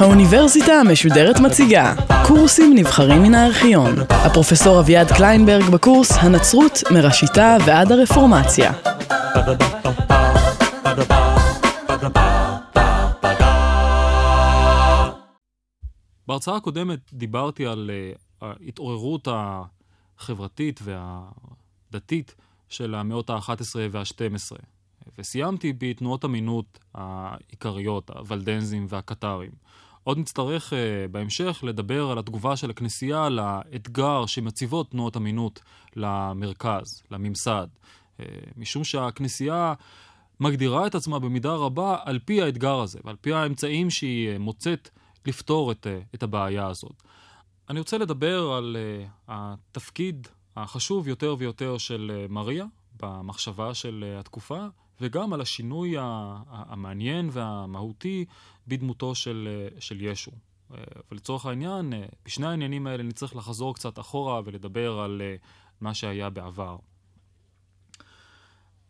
האוניברסיטה המשודרת מציגה קורסים נבחרים מן הארכיון. הפרופסור אביעד קליינברג בקורס הנצרות מראשיתה ועד הרפורמציה. בהרצאה הקודמת דיברתי על uh, ההתעוררות החברתית והדתית של המאות ה-11 וה-12, וסיימתי בתנועות אמינות העיקריות, הוולדנזים והקטרים. עוד נצטרך uh, בהמשך לדבר על התגובה של הכנסייה לאתגר שמציבות תנועות אמינות למרכז, לממסד. Uh, משום שהכנסייה מגדירה את עצמה במידה רבה על פי האתגר הזה, ועל פי האמצעים שהיא מוצאת לפתור את, את הבעיה הזאת. אני רוצה לדבר על uh, התפקיד החשוב יותר ויותר של uh, מריה במחשבה של uh, התקופה, וגם על השינוי המעניין והמהותי בדמותו של, uh, של ישו. ולצורך העניין, בשני העניינים האלה נצטרך לחזור קצת אחורה ולדבר על מה שהיה בעבר.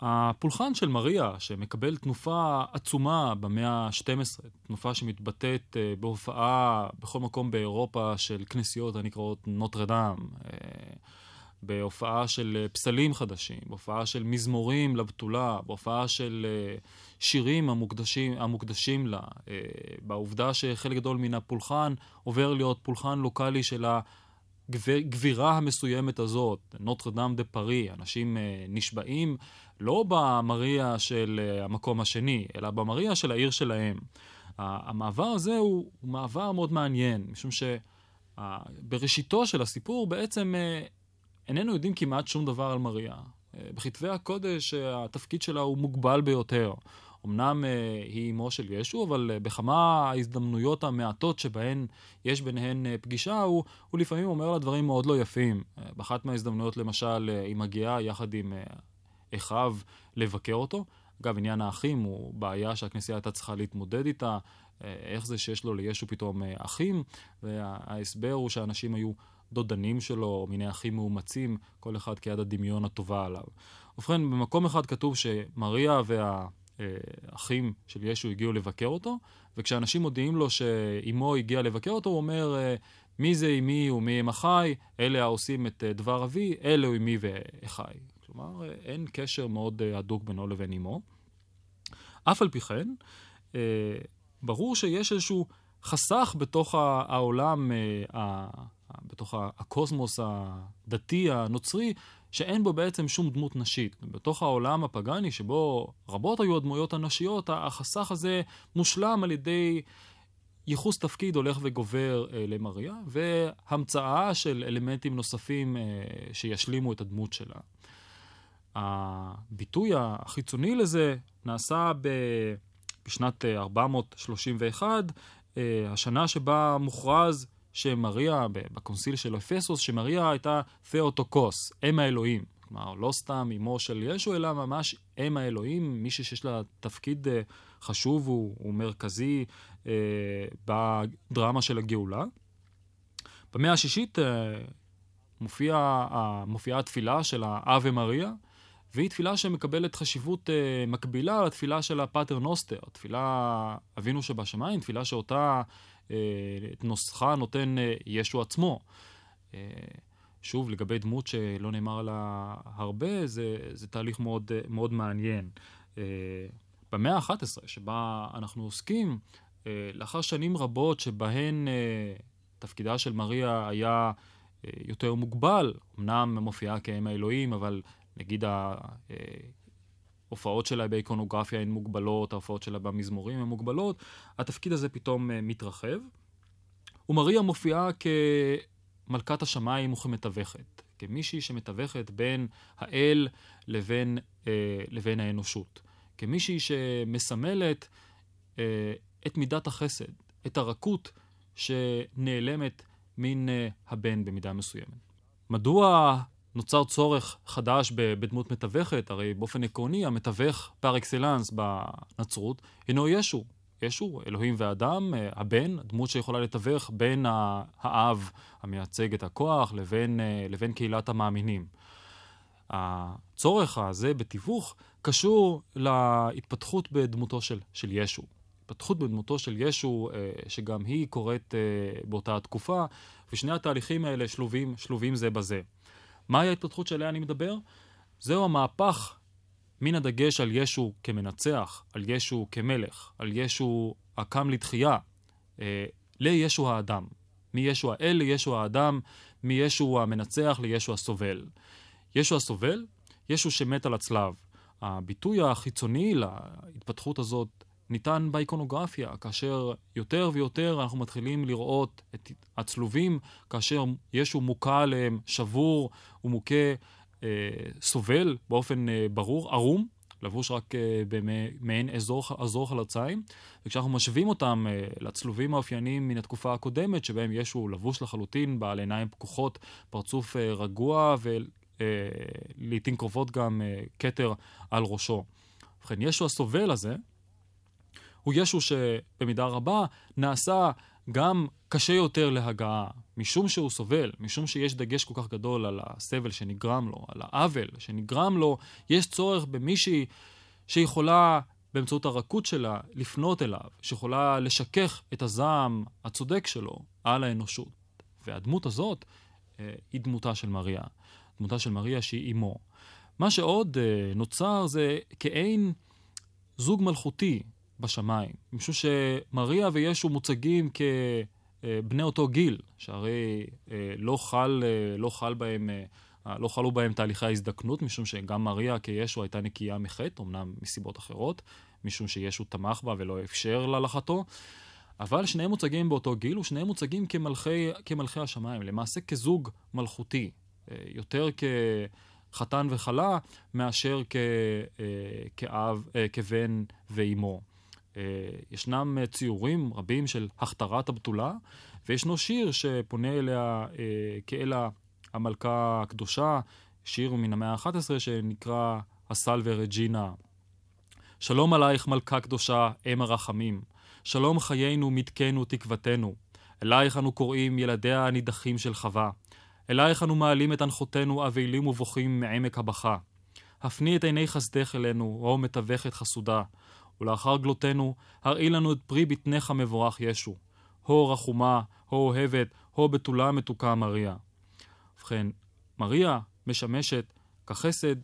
הפולחן של מריה, שמקבל תנופה עצומה במאה ה-12, תנופה שמתבטאת בהופעה בכל מקום באירופה של כנסיות הנקראות נוטרדם, בהופעה של uh, פסלים חדשים, בהופעה של מזמורים לבתולה, בהופעה של uh, שירים המוקדשים, המוקדשים לה, uh, בעובדה שחלק גדול מן הפולחן עובר להיות פולחן לוקאלי של הגבירה המסוימת הזאת, נוטרדם דה פארי, אנשים נשבעים לא במריה של המקום השני, אלא במריה של העיר שלהם. המעבר הזה הוא, הוא מעבר מאוד מעניין, משום שבראשיתו של הסיפור בעצם איננו יודעים כמעט שום דבר על מריה. Uh, בכתבי הקודש uh, התפקיד שלה הוא מוגבל ביותר. אמנם uh, היא אמו של ישו, אבל בכמה ההזדמנויות המעטות שבהן יש ביניהן פגישה, הוא, הוא לפעמים אומר לה דברים מאוד לא יפים. באחת מההזדמנויות, למשל, היא מגיעה יחד עם אחיו לבקר אותו. אגב, עניין האחים הוא בעיה שהכנסייה הייתה צריכה להתמודד איתה. איך זה שיש לו לישו פתאום אחים? וההסבר הוא שאנשים היו דודנים שלו, מיני אחים מאומצים, כל אחד כיד הדמיון הטובה עליו. ובכן, במקום אחד כתוב שמריה והאחים של ישו הגיעו לבקר אותו, וכשאנשים מודיעים לו שאימו הגיעה לבקר אותו, הוא אומר, מי זה אמי ומי הם אחיי? אלה העושים את דבר אבי, אלו אמי ואחיי. כלומר, אין קשר מאוד הדוק בינו לבין אמו. אף על פי כן, ברור שיש איזשהו חסך בתוך העולם, בתוך הקוסמוס הדתי הנוצרי, שאין בו בעצם שום דמות נשית. בתוך העולם הפגאני, שבו רבות היו הדמויות הנשיות, החסך הזה מושלם על ידי ייחוס תפקיד הולך וגובר למריה, והמצאה של אלמנטים נוספים שישלימו את הדמות שלה. הביטוי החיצוני לזה נעשה בשנת 431, השנה שבה מוכרז שמריה, בקונסיל של אפסוס, שמריה הייתה תיאוטוקוס, אם האלוהים. כלומר, לא סתם אמו של ישו, אלא ממש אם האלוהים, מישהי שיש לה תפקיד חשוב ומרכזי בדרמה של הגאולה. במאה השישית מופיעה מופיע התפילה של האווה מריה, והיא תפילה שמקבלת חשיבות uh, מקבילה לתפילה של הפאטר נוסטר, תפילה אבינו שבשמיים, תפילה שאותה uh, נוסחה נותן uh, ישו עצמו. Uh, שוב, לגבי דמות שלא נאמר לה הרבה, זה, זה תהליך מאוד, מאוד מעניין. במאה ה-11, שבה אנחנו עוסקים, לאחר שנים רבות שבהן תפקידה של מריה היה יותר מוגבל, אמנם מופיעה כאם האלוהים, אבל נגיד ההופעות שלה באיקונוגרפיה הן מוגבלות, ההופעות שלה במזמורים הן מוגבלות, התפקיד הזה פתאום מתרחב. ומריה מופיעה כמלכת השמיים וכמתווכת, כמישהי שמתווכת בין האל לבין, אה, לבין האנושות, כמישהי שמסמלת אה, את מידת החסד, את הרכות שנעלמת מן אה, הבן במידה מסוימת. מדוע נוצר צורך חדש בדמות מתווכת, הרי באופן עקרוני המתווך פר אקסלנס בנצרות הינו ישו. ישו, אלוהים ואדם, הבן, דמות שיכולה לתווך בין האב המייצג את הכוח לבין, לבין קהילת המאמינים. הצורך הזה בתיווך קשור להתפתחות בדמותו של, של ישו. התפתחות בדמותו של ישו, אה, שגם היא קורית אה, באותה התקופה, ושני התהליכים האלה שלובים, שלובים זה בזה. מהי ההתפתחות שעליה אני מדבר? זהו המהפך מן הדגש על ישו כמנצח, על ישו כמלך, על ישו הקם לתחייה, אה, לישו האדם. מישו האל לישו האדם, מישו המנצח לישו הסובל. ישו הסובל, ישו שמת על הצלב. הביטוי החיצוני להתפתחות הזאת ניתן באיקונוגרפיה, כאשר יותר ויותר אנחנו מתחילים לראות את הצלובים, כאשר ישו מוכה עליהם, שבור ומוכה, אה, סובל באופן אה, ברור, ערום, לבוש רק אה, במעין אזור, חלציים, וכשאנחנו משווים אותם אה, לצלובים האופייניים מן התקופה הקודמת, שבהם ישו לבוש לחלוטין, בעל עיניים פקוחות, פרצוף אה, רגוע ולעיתים קרובות גם כתר על ראשו. ובכן, ישו הסובל הזה, הוא ישו שבמידה רבה נעשה גם קשה יותר להגעה, משום שהוא סובל, משום שיש דגש כל כך גדול על הסבל שנגרם לו, על העוול שנגרם לו, יש צורך במישהי שיכולה באמצעות הרכות שלה לפנות אליו, שיכולה לשכך את הזעם הצודק שלו על האנושות. והדמות הזאת אה, היא דמותה של מריה, דמותה של מריה שהיא אימו. מה שעוד אה, נוצר זה כעין זוג מלכותי בשמיים, משום שמריה וישו מוצגים כבני אותו גיל, שהרי אה, לא חל, אה, לא חל בהם... אה, לא חלו בהם תהליכי ההזדקנות, משום שגם מריה כישו הייתה נקייה מחטא, אמנם מסיבות אחרות, משום שישו תמך בה ולא אפשר ללכתו, אבל שניהם מוצגים באותו גיל, ושניהם מוצגים כמלכי, כמלכי השמיים, למעשה כזוג מלכותי, יותר כחתן וכלה, מאשר כ, כאב, כבן ואימו. אה, ישנם אה, ציורים רבים של הכתרת הבתולה, וישנו שיר שפונה אליה אה, כאל המלכה הקדושה, שיר מן המאה ה-11 שנקרא הסלווה רג'ינה. שלום עלייך מלכה קדושה, אם הרחמים. שלום חיינו, מתקנו, תקוותנו. אלייך אנו קוראים ילדיה הנידחים של חווה. אלייך אנו מעלים את אנחותינו, אבלים ובוכים מעמק הבכה. הפני את עיני חסדך אלינו, או מתווכת חסודה. ולאחר גלותנו, הראי לנו את פרי בטנך מבורך ישו. הו רחומה, הו אוהבת, הו בתולה מתוקה מריה. ובכן, מריה משמשת כחסד,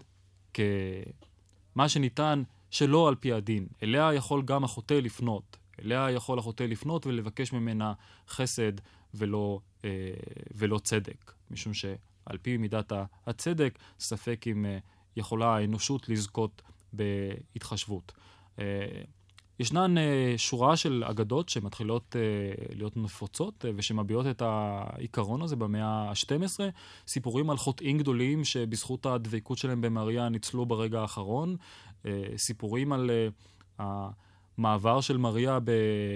כמה שניתן שלא על פי הדין. אליה יכול גם החוטא לפנות. אליה יכול החוטא לפנות ולבקש ממנה חסד ולא, אה, ולא צדק. משום שעל פי מידת הצדק, ספק אם אה, יכולה האנושות לזכות בהתחשבות. אה, ישנן אה, שורה של אגדות שמתחילות אה, להיות נפוצות ושמביעות את העיקרון הזה במאה ה-12. סיפורים על חוטאים גדולים שבזכות הדבקות שלהם במריה ניצלו ברגע האחרון. סיפורים על המעבר של מריה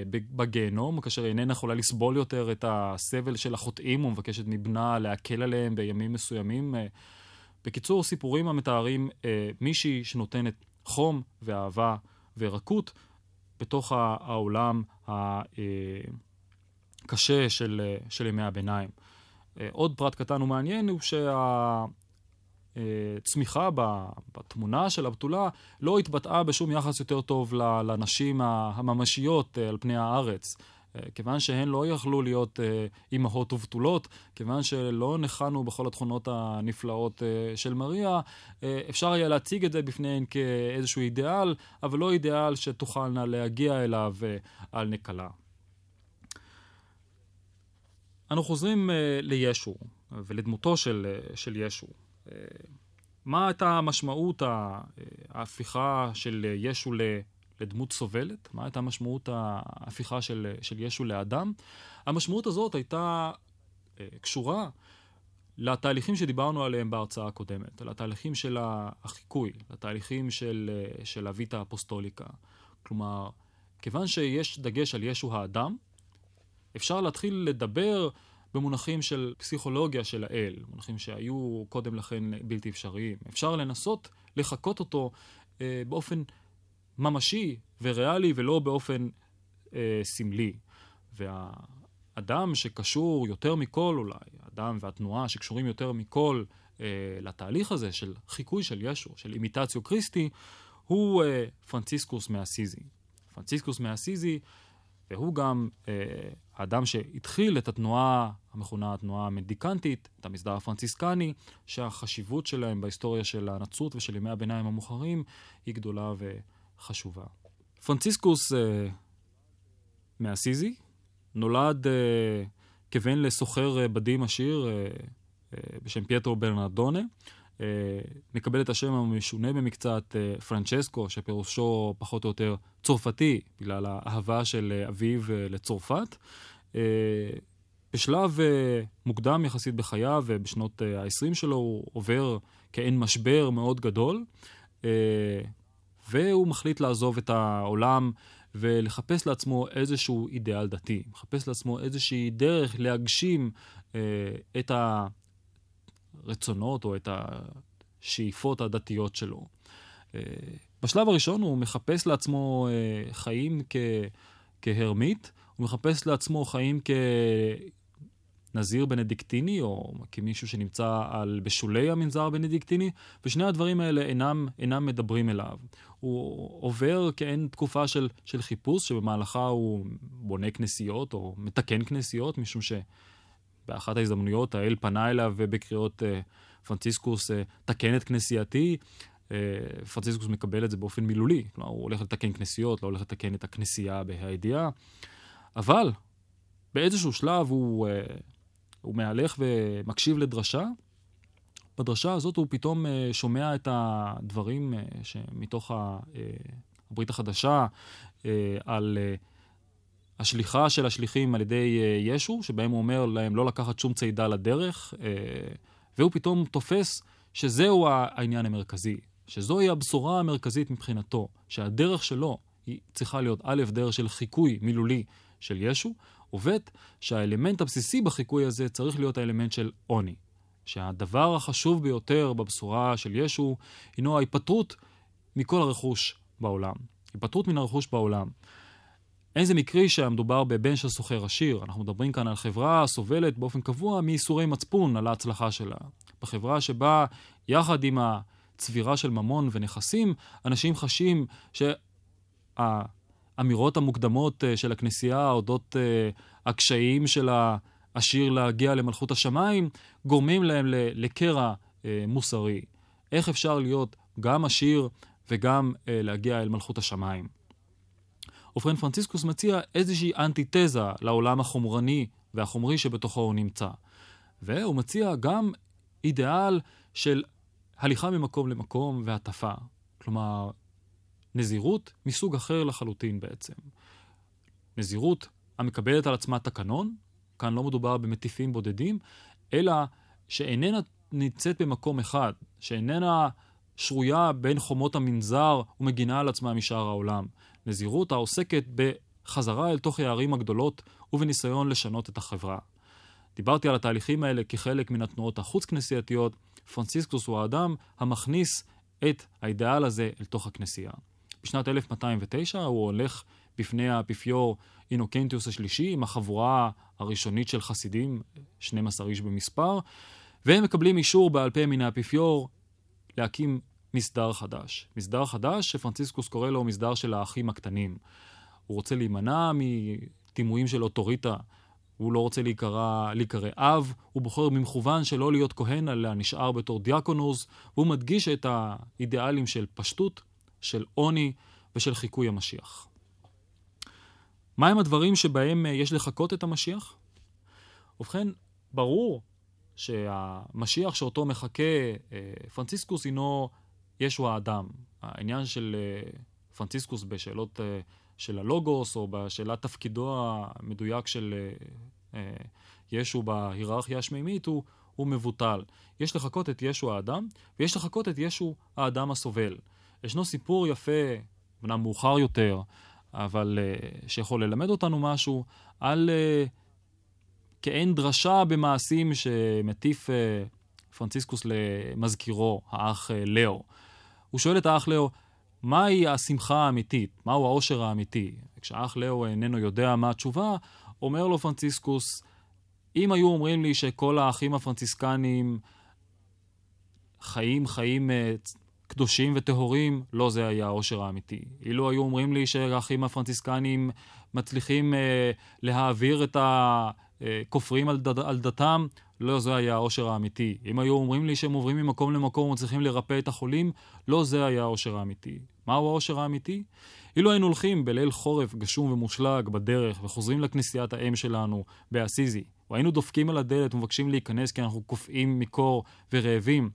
בגיהנום, כאשר איננה יכולה לסבול יותר את הסבל של החוטאים ומבקשת מבנה להקל עליהם בימים מסוימים. בקיצור, סיפורים המתארים מישהי שנותנת חום ואהבה. ורכות בתוך העולם הקשה של, של ימי הביניים. אה, עוד פרט קטן ומעניין הוא שהצמיחה בתמונה של הבתולה לא התבטאה בשום יחס יותר טוב לנשים הממשיות אה, על פני הארץ. אה, כיוון שהן לא יכלו להיות אה, אימהות ובתולות, כיוון שלא ניחנו בכל התכונות הנפלאות אה, של מריה, אפשר היה להציג את זה בפניהן כאיזשהו אידיאל, אבל לא אידיאל שתוכלנה להגיע אליו על נקלה. אנו חוזרים לישו ולדמותו של, של ישו. מה הייתה משמעות ההפיכה של ישו לדמות סובלת, מה הייתה משמעות ההפיכה של, של ישו לאדם. המשמעות הזאת הייתה אה, קשורה לתהליכים שדיברנו עליהם בהרצאה הקודמת, לתהליכים של החיקוי, לתהליכים של, אה, של הוויטה אפוסטוליקה. כלומר, כיוון שיש דגש על ישו האדם, אפשר להתחיל לדבר במונחים של פסיכולוגיה של האל, מונחים שהיו קודם לכן בלתי אפשריים. אפשר לנסות לחקות אותו אה, באופן ממשי וריאלי ולא באופן אה, סמלי. והאדם שקשור יותר מכל אולי, האדם והתנועה שקשורים יותר מכל אה, לתהליך הזה של חיקוי של ישו, של אימיטציו קריסטי, הוא אה, פרנציסקוס מאסיזי. פרנציסקוס מאסיזי, והוא גם אה, האדם שהתחיל את התנועה המכונה התנועה המנדיקנטית, את המסדר הפרנציסקני, שהחשיבות שלהם בהיסטוריה של הנצרות ושל ימי הביניים המאוחרים היא גדולה וחשובה. פרנציסקוס אה, מאסיזי נולד אה, כבן לסוחר אה, בדים עשיר אה, אה, בשם פייטרו ברנרדונה. אה, מקבל את השם המשונה במקצת אה, פרנצ'סקו, שפירושו פחות או יותר צרפתי, בגלל האהבה של אה, אביו אה, לצרפת. אה, בשלב אה, מוקדם יחסית בחייו, אה, בשנות אה, ה-20 שלו, הוא עובר כעין משבר מאוד גדול, אה, והוא מחליט לעזוב את העולם ולחפש לעצמו איזשהו אידיאל דתי, מחפש לעצמו איזושהי דרך להגשים אה, את הרצונות או את השאיפות הדתיות שלו. אה, בשלב הראשון הוא מחפש לעצמו אה, חיים כ, כהרמית, הוא מחפש לעצמו חיים כנזיר בנדיקטיני, או כמישהו שנמצא על, בשולי המנזר הבנדיקטיני, ושני הדברים האלה אינם, אינם מדברים אליו. הוא עובר כעין תקופה של, של חיפוש, שבמהלכה הוא בונה כנסיות או מתקן כנסיות, משום שבאחת ההזדמנויות האל פנה אליו בקריאות אה, פרנציסקוס, אה, תקן את כנסייתי. אה, פרנציסקוס מקבל את זה באופן מילולי, כלומר הוא הולך לתקן כנסיות, לא הולך לתקן את הכנסייה בה"א הידיעה, אבל באיזשהו שלב הוא, אה, הוא מהלך ומקשיב לדרשה, בדרשה הזאת הוא פתאום אה, שומע את הדברים שמתוך הברית החדשה על השליחה של השליחים על ידי ישו, שבהם הוא אומר להם לא לקחת שום צידה לדרך, והוא פתאום תופס שזהו העניין המרכזי, שזוהי הבשורה המרכזית מבחינתו, שהדרך שלו היא צריכה להיות א', דרך של חיקוי מילולי של ישו, וב', שהאלמנט הבסיסי בחיקוי הזה צריך להיות האלמנט של עוני. שהדבר החשוב ביותר בבשורה של ישו הינו ההיפטרות מכל הרכוש בעולם. היפטרות מן הרכוש בעולם. אין זה מקרי שהמדובר בבן של סוחר עשיר. אנחנו מדברים כאן על חברה הסובלת באופן קבוע מייסורי מצפון על ההצלחה שלה. בחברה שבה יחד עם הצבירה של ממון ונכסים, אנשים חשים שהאמירות המוקדמות אה, של הכנסייה אודות אה, הקשיים של העשיר להגיע למלכות השמיים, גורמים להם לקרע אה, מוסרי. איך אפשר להיות גם עשיר וגם להגיע אל מלכות השמיים? ובכן פרנציסקוס מציע איזושהי אנטיתזה לעולם החומרני והחומרי שבתוכו הוא נמצא. והוא מציע גם אידיאל של הליכה ממקום למקום והטפה. כלומר, נזירות מסוג אחר לחלוטין בעצם. נזירות המקבלת על עצמה תקנון, כאן לא מדובר במטיפים בודדים, אלא שאיננה נמצאת במקום אחד, שאיננה שרויה בין חומות המנזר ומגינה על עצמה משאר העולם. נזירות העוסקת בחזרה אל תוך הערים הגדולות ובניסיון לשנות את החברה. דיברתי על התהליכים האלה כחלק מן התנועות החוץ-כנסייתיות. פרנציסקוס הוא האדם המכניס את האידאל הזה אל תוך הכנסייה. בשנת 1209 הוא הולך בפני האפיפיור אינוקנטיוס השלישי עם החבורה הראשונית של חסידים, 12 איש במספר, והם מקבלים אישור בעל פה מן האפיפיור להקים מסדר חדש. מסדר חדש שפרנציסקוס קורא לו מסדר של האחים הקטנים. הוא רוצה להימנע מדימויים של אוטוריטה הוא לא רוצה להיקרא, להיקרא אב, הוא בוחר במכוון שלא להיות כהן, אלא נשאר בתור דיאקונוס, והוא מדגיש את האידיאלים של פשטות, של עוני ושל חיקוי המשיח. מהם הדברים שבהם אה, יש לחקות את המשיח? ובכן, ברור שהמשיח שאותו מחכה אה, פרנציסקוס הינו ישו האדם. העניין של אה, פרנציסקוס בשאלות של הלוגוס, או בשאלת תפקידו המדויק של ישו בהיררכיה השמימית, הוא, הוא מבוטל. יש לחקות את ישו האדם, ויש לחקות את ישו האדם הסובל. ישנו סיפור יפה, אמנם מאוחר יותר, אבל uh, שיכול ללמד אותנו משהו, על uh, כעין דרשה במעשים שמטיף uh, פרנציסקוס למזכירו, האח לאו. הוא שואל את האח לאו, מהי השמחה האמיתית? מהו העושר האמיתי? כשאח לאו איננו יודע מה התשובה, אומר לו פרנציסקוס, אם היו אומרים לי שכל האחים הפרנציסקנים חיים חיים קדושים וטהורים, לא זה היה העושר האמיתי. אילו היו אומרים לי שהאחים הפרנציסקנים מצליחים uh, להעביר את הכופרים על, ד, על דתם, לא זה היה העושר האמיתי. אם היו אומרים לי שהם עוברים ממקום למקום ומצליחים לרפא את החולים, לא זה היה העושר האמיתי. מהו העושר האמיתי? אילו היינו הולכים בליל חורף גשום ומושלג בדרך וחוזרים לכנסיית האם שלנו באסיזי, או היינו דופקים על הדלת ומבקשים להיכנס כי אנחנו קופאים מקור ורעבים,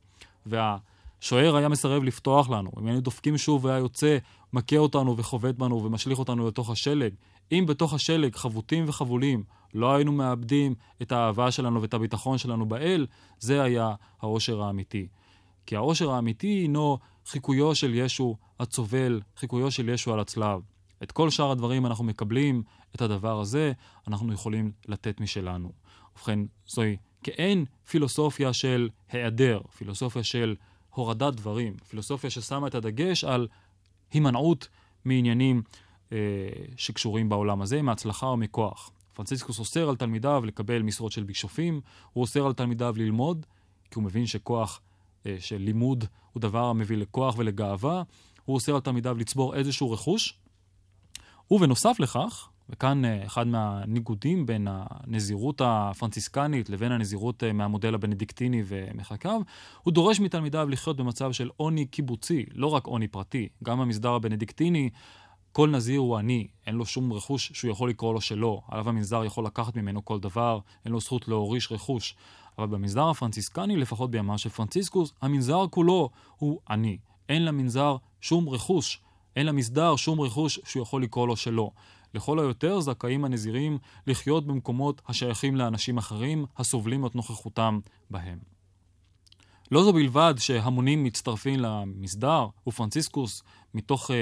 והשוער היה מסרב לפתוח לנו, אם היינו דופקים שוב והיה יוצא, מכה אותנו וחובט בנו ומשליך אותנו לתוך השלג, אם בתוך השלג, חבוטים וחבולים, לא היינו מאבדים את האהבה שלנו ואת הביטחון שלנו באל, זה היה העושר האמיתי. כי העושר האמיתי הינו חיקויו של ישו הצובל, חיקויו של ישו על הצלב. את כל שאר הדברים אנחנו מקבלים, את הדבר הזה אנחנו יכולים לתת משלנו. ובכן, זוהי כאין פילוסופיה של היעדר, פילוסופיה של הורדת דברים, פילוסופיה ששמה את הדגש על הימנעות מעניינים אה, שקשורים בעולם הזה, מהצלחה או מכוח. פרנציסקוס אוסר על תלמידיו לקבל משרות של בישופים, הוא אוסר על תלמידיו ללמוד, כי הוא מבין שכוח אה, של לימוד הוא דבר המביא לכוח ולגאווה, הוא אוסר על תלמידיו לצבור איזשהו רכוש, ובנוסף לכך, וכאן אה, אחד מהניגודים בין הנזירות הפרנציסקנית לבין הנזירות אה, מהמודל הבנדיקטיני ומחלקיו, הוא דורש מתלמידיו לחיות במצב של עוני קיבוצי, לא רק עוני פרטי. גם במסדר הבנדיקטיני, כל נזיר הוא עני, אין לו שום רכוש שהוא יכול לקרוא לו שלו. עליו המנזר יכול לקחת ממנו כל דבר, אין לו זכות להוריש רכוש. אבל במנזר הפרנציסקני, לפחות בימיו של פרנציסקוס, המנזר כולו הוא עני. אין למנזר שום רכוש, אין למסדר שום רכוש שהוא יכול לקרוא לו שלו. לכל היותר זכאים הנזירים לחיות במקומות השייכים לאנשים אחרים, הסובלים את נוכחותם בהם. לא זו בלבד שהמונים מצטרפים למסדר, ופרנציסקוס, מתוך uh,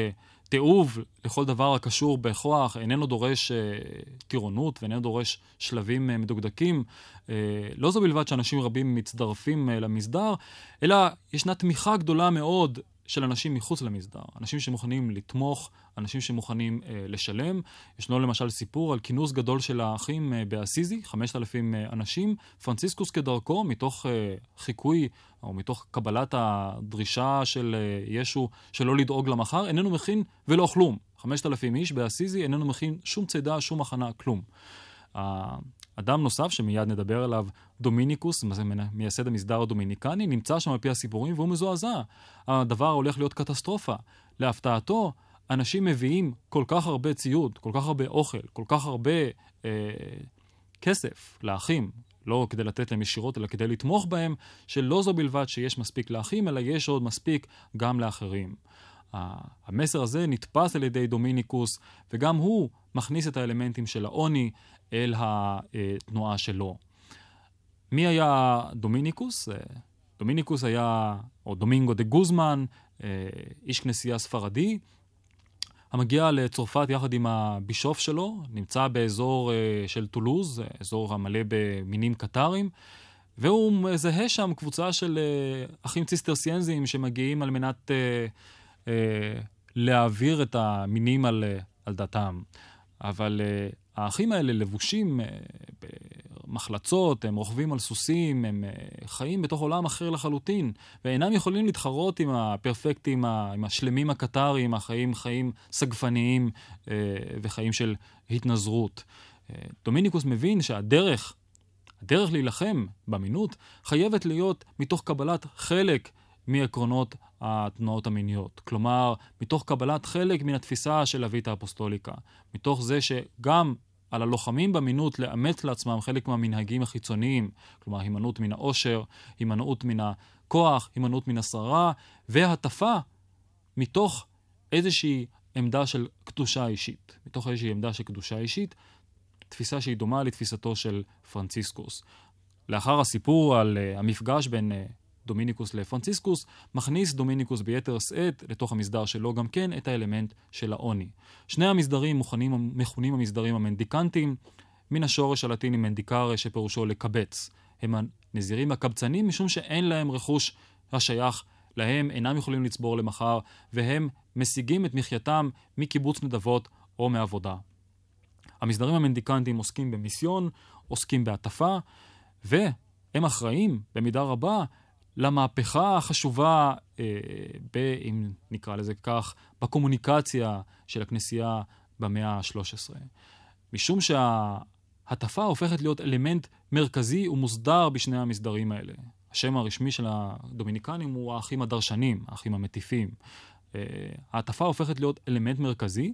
תיעוב לכל דבר הקשור בכוח, איננו דורש uh, טירונות ואיננו דורש שלבים uh, מדוקדקים. Uh, לא זו בלבד שאנשים רבים מצטרפים uh, למסדר, אלא ישנה תמיכה גדולה מאוד של אנשים מחוץ למסדר, אנשים שמוכנים לתמוך, אנשים שמוכנים אה, לשלם. ישנו למשל סיפור על כינוס גדול של האחים אה, באסיזי, 5,000 אה, אנשים. פרנציסקוס כדרכו, מתוך אה, חיקוי או מתוך קבלת הדרישה של אה, ישו שלא לדאוג למחר, איננו מכין ולא כלום. 5,000 איש באסיזי איננו מכין שום צידה, שום הכנה, כלום. אדם נוסף, שמיד נדבר עליו, דומיניקוס, מייסד המסדר הדומיניקני, נמצא שם על פי הסיפורים והוא מזועזע. הדבר הולך להיות קטסטרופה. להפתעתו, אנשים מביאים כל כך הרבה ציוד, כל כך הרבה אוכל, כל כך הרבה אה, כסף לאחים, לא כדי לתת להם ישירות, אלא כדי לתמוך בהם, שלא זו בלבד שיש מספיק לאחים, אלא יש עוד מספיק גם לאחרים. המסר הזה נתפס על ידי דומיניקוס, וגם הוא מכניס את האלמנטים של העוני אל התנועה שלו. מי היה דומיניקוס? דומיניקוס היה, או דומינגו דה גוזמן, איש כנסייה ספרדי, המגיע לצרפת יחד עם הבישוף שלו, נמצא באזור של טולוז, אזור המלא במינים קטרים, והוא מזהה שם קבוצה של אחים ציסטרסיאנזים שמגיעים על מנת להעביר את המינים על, על דתם. אבל האחים האלה לבושים במחלצות, הם רוכבים על סוסים, הם חיים בתוך עולם אחר לחלוטין, ואינם יכולים להתחרות עם הפרפקטים, עם השלמים הקטריים, החיים חיים סגפניים וחיים של התנזרות. דומיניקוס מבין שהדרך, הדרך להילחם באמינות, חייבת להיות מתוך קבלת חלק מעקרונות התנועות המיניות. כלומר, מתוך קבלת חלק מן התפיסה של אבית האפוסטוליקה. מתוך זה שגם על הלוחמים באמינות לאמץ לעצמם חלק מהמנהגים החיצוניים, כלומר הימנעות מן העושר, הימנעות מן הכוח, הימנעות מן השררה, והטפה מתוך איזושהי עמדה של קדושה אישית. מתוך איזושהי עמדה של קדושה אישית, תפיסה שהיא דומה לתפיסתו של פרנציסקוס. לאחר הסיפור על uh, המפגש בין uh, דומיניקוס לפרנציסקוס, מכניס דומיניקוס ביתר שאת לתוך המסדר שלו גם כן את האלמנט של העוני. שני המסדרים מוכנים, מכונים המסדרים המנדיקנטיים, מן השורש הלטיני מנדיקרה שפירושו לקבץ. הם הנזירים הקבצנים משום שאין להם רכוש השייך להם, אינם יכולים לצבור למחר, והם משיגים את מחייתם מקיבוץ נדבות או מעבודה. המסדרים המנדיקנטיים עוסקים במיסיון, עוסקים בהטפה, והם אחראים במידה רבה למהפכה החשובה, אה, ב, אם נקרא לזה כך, בקומוניקציה של הכנסייה במאה ה-13. משום שההטפה הופכת להיות אלמנט מרכזי ומוסדר בשני המסדרים האלה. השם הרשמי של הדומיניקנים הוא האחים הדרשנים, האחים המטיפים. אה, ההטפה הופכת להיות אלמנט מרכזי.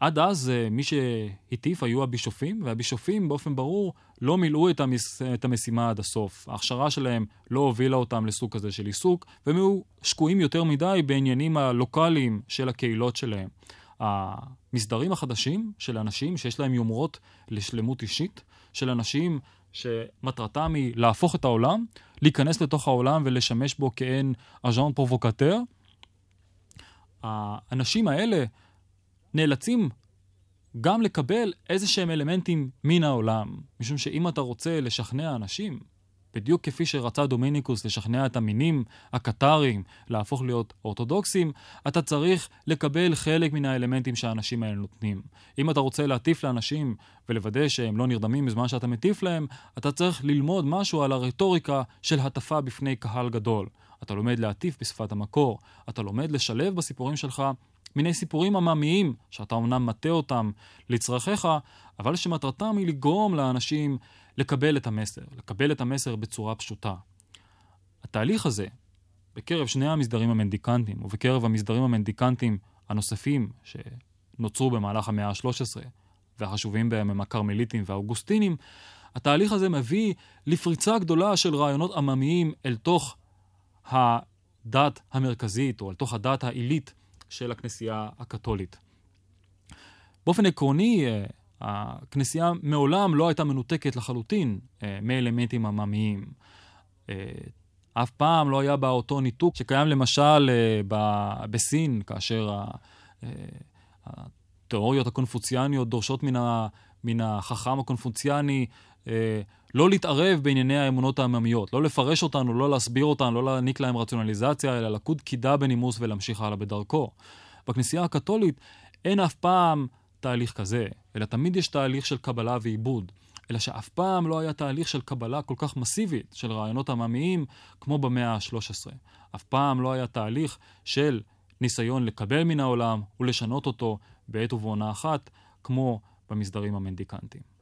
עד אז אה, מי שהטיף היו הבישופים, והבישופים באופן ברור לא מילאו את, המס... את המשימה עד הסוף. ההכשרה שלהם לא הובילה אותם לסוג כזה של עיסוק, והם היו שקועים יותר מדי בעניינים הלוקאליים של הקהילות שלהם. המסדרים החדשים של אנשים שיש להם יומרות לשלמות אישית, של אנשים שמטרתם היא להפוך את העולם, להיכנס לתוך העולם ולשמש בו כעין agent provocateur. האנשים האלה נאלצים גם לקבל איזה שהם אלמנטים מן העולם. משום שאם אתה רוצה לשכנע אנשים, בדיוק כפי שרצה דומיניקוס לשכנע את המינים הקטרים להפוך להיות אורתודוקסים, אתה צריך לקבל חלק מן האלמנטים שהאנשים האלה נותנים. אם אתה רוצה להטיף לאנשים ולוודא שהם לא נרדמים בזמן שאתה מטיף להם, אתה צריך ללמוד משהו על הרטוריקה של הטפה בפני קהל גדול. אתה לומד להטיף בשפת המקור, אתה לומד לשלב בסיפורים שלך מיני סיפורים עממיים, שאתה אמנם מטה אותם לצרכיך, אבל שמטרתם היא לגרום לאנשים לקבל את המסר, לקבל את המסר בצורה פשוטה. התהליך הזה, בקרב שני המסדרים המנדיקנטיים, ובקרב המסדרים המנדיקנטיים הנוספים שנוצרו במהלך המאה ה-13, והחשובים בהם הם הכרמליטים והאוגוסטינים, התהליך הזה מביא לפריצה גדולה של רעיונות עממיים אל תוך הדת המרכזית, או אל תוך הדת העילית של הכנסייה הקתולית. באופן עקרוני, אה, הכנסייה מעולם לא הייתה מנותקת לחלוטין אה, מאלמנטים עממיים. אה, אף פעם לא היה בה אותו ניתוק שקיים למשל בסין, כאשר התיאוריות הקונפוציאניות דורשות מן, החכם הקונפוציאני לא להתערב בענייני האמונות העממיות, לא לפרש אותנו, לא להסביר אותנו, לא להעניק להם רציונליזציה, אלא לקוד קידה בנימוס ולהמשיך הלאה בדרכו. בכנסייה הקתולית אין אף פעם תהליך כזה, אלא תמיד יש תהליך של קבלה ועיבוד. אלא שאף פעם לא היה תהליך של קבלה כל כך מסיבית של רעיונות עממיים כמו במאה ה-13. אף פעם לא היה תהליך של ניסיון לקבל מן העולם ולשנות אותו בעת ובעונה אחת, כמו במסדרים המנדיקנטיים.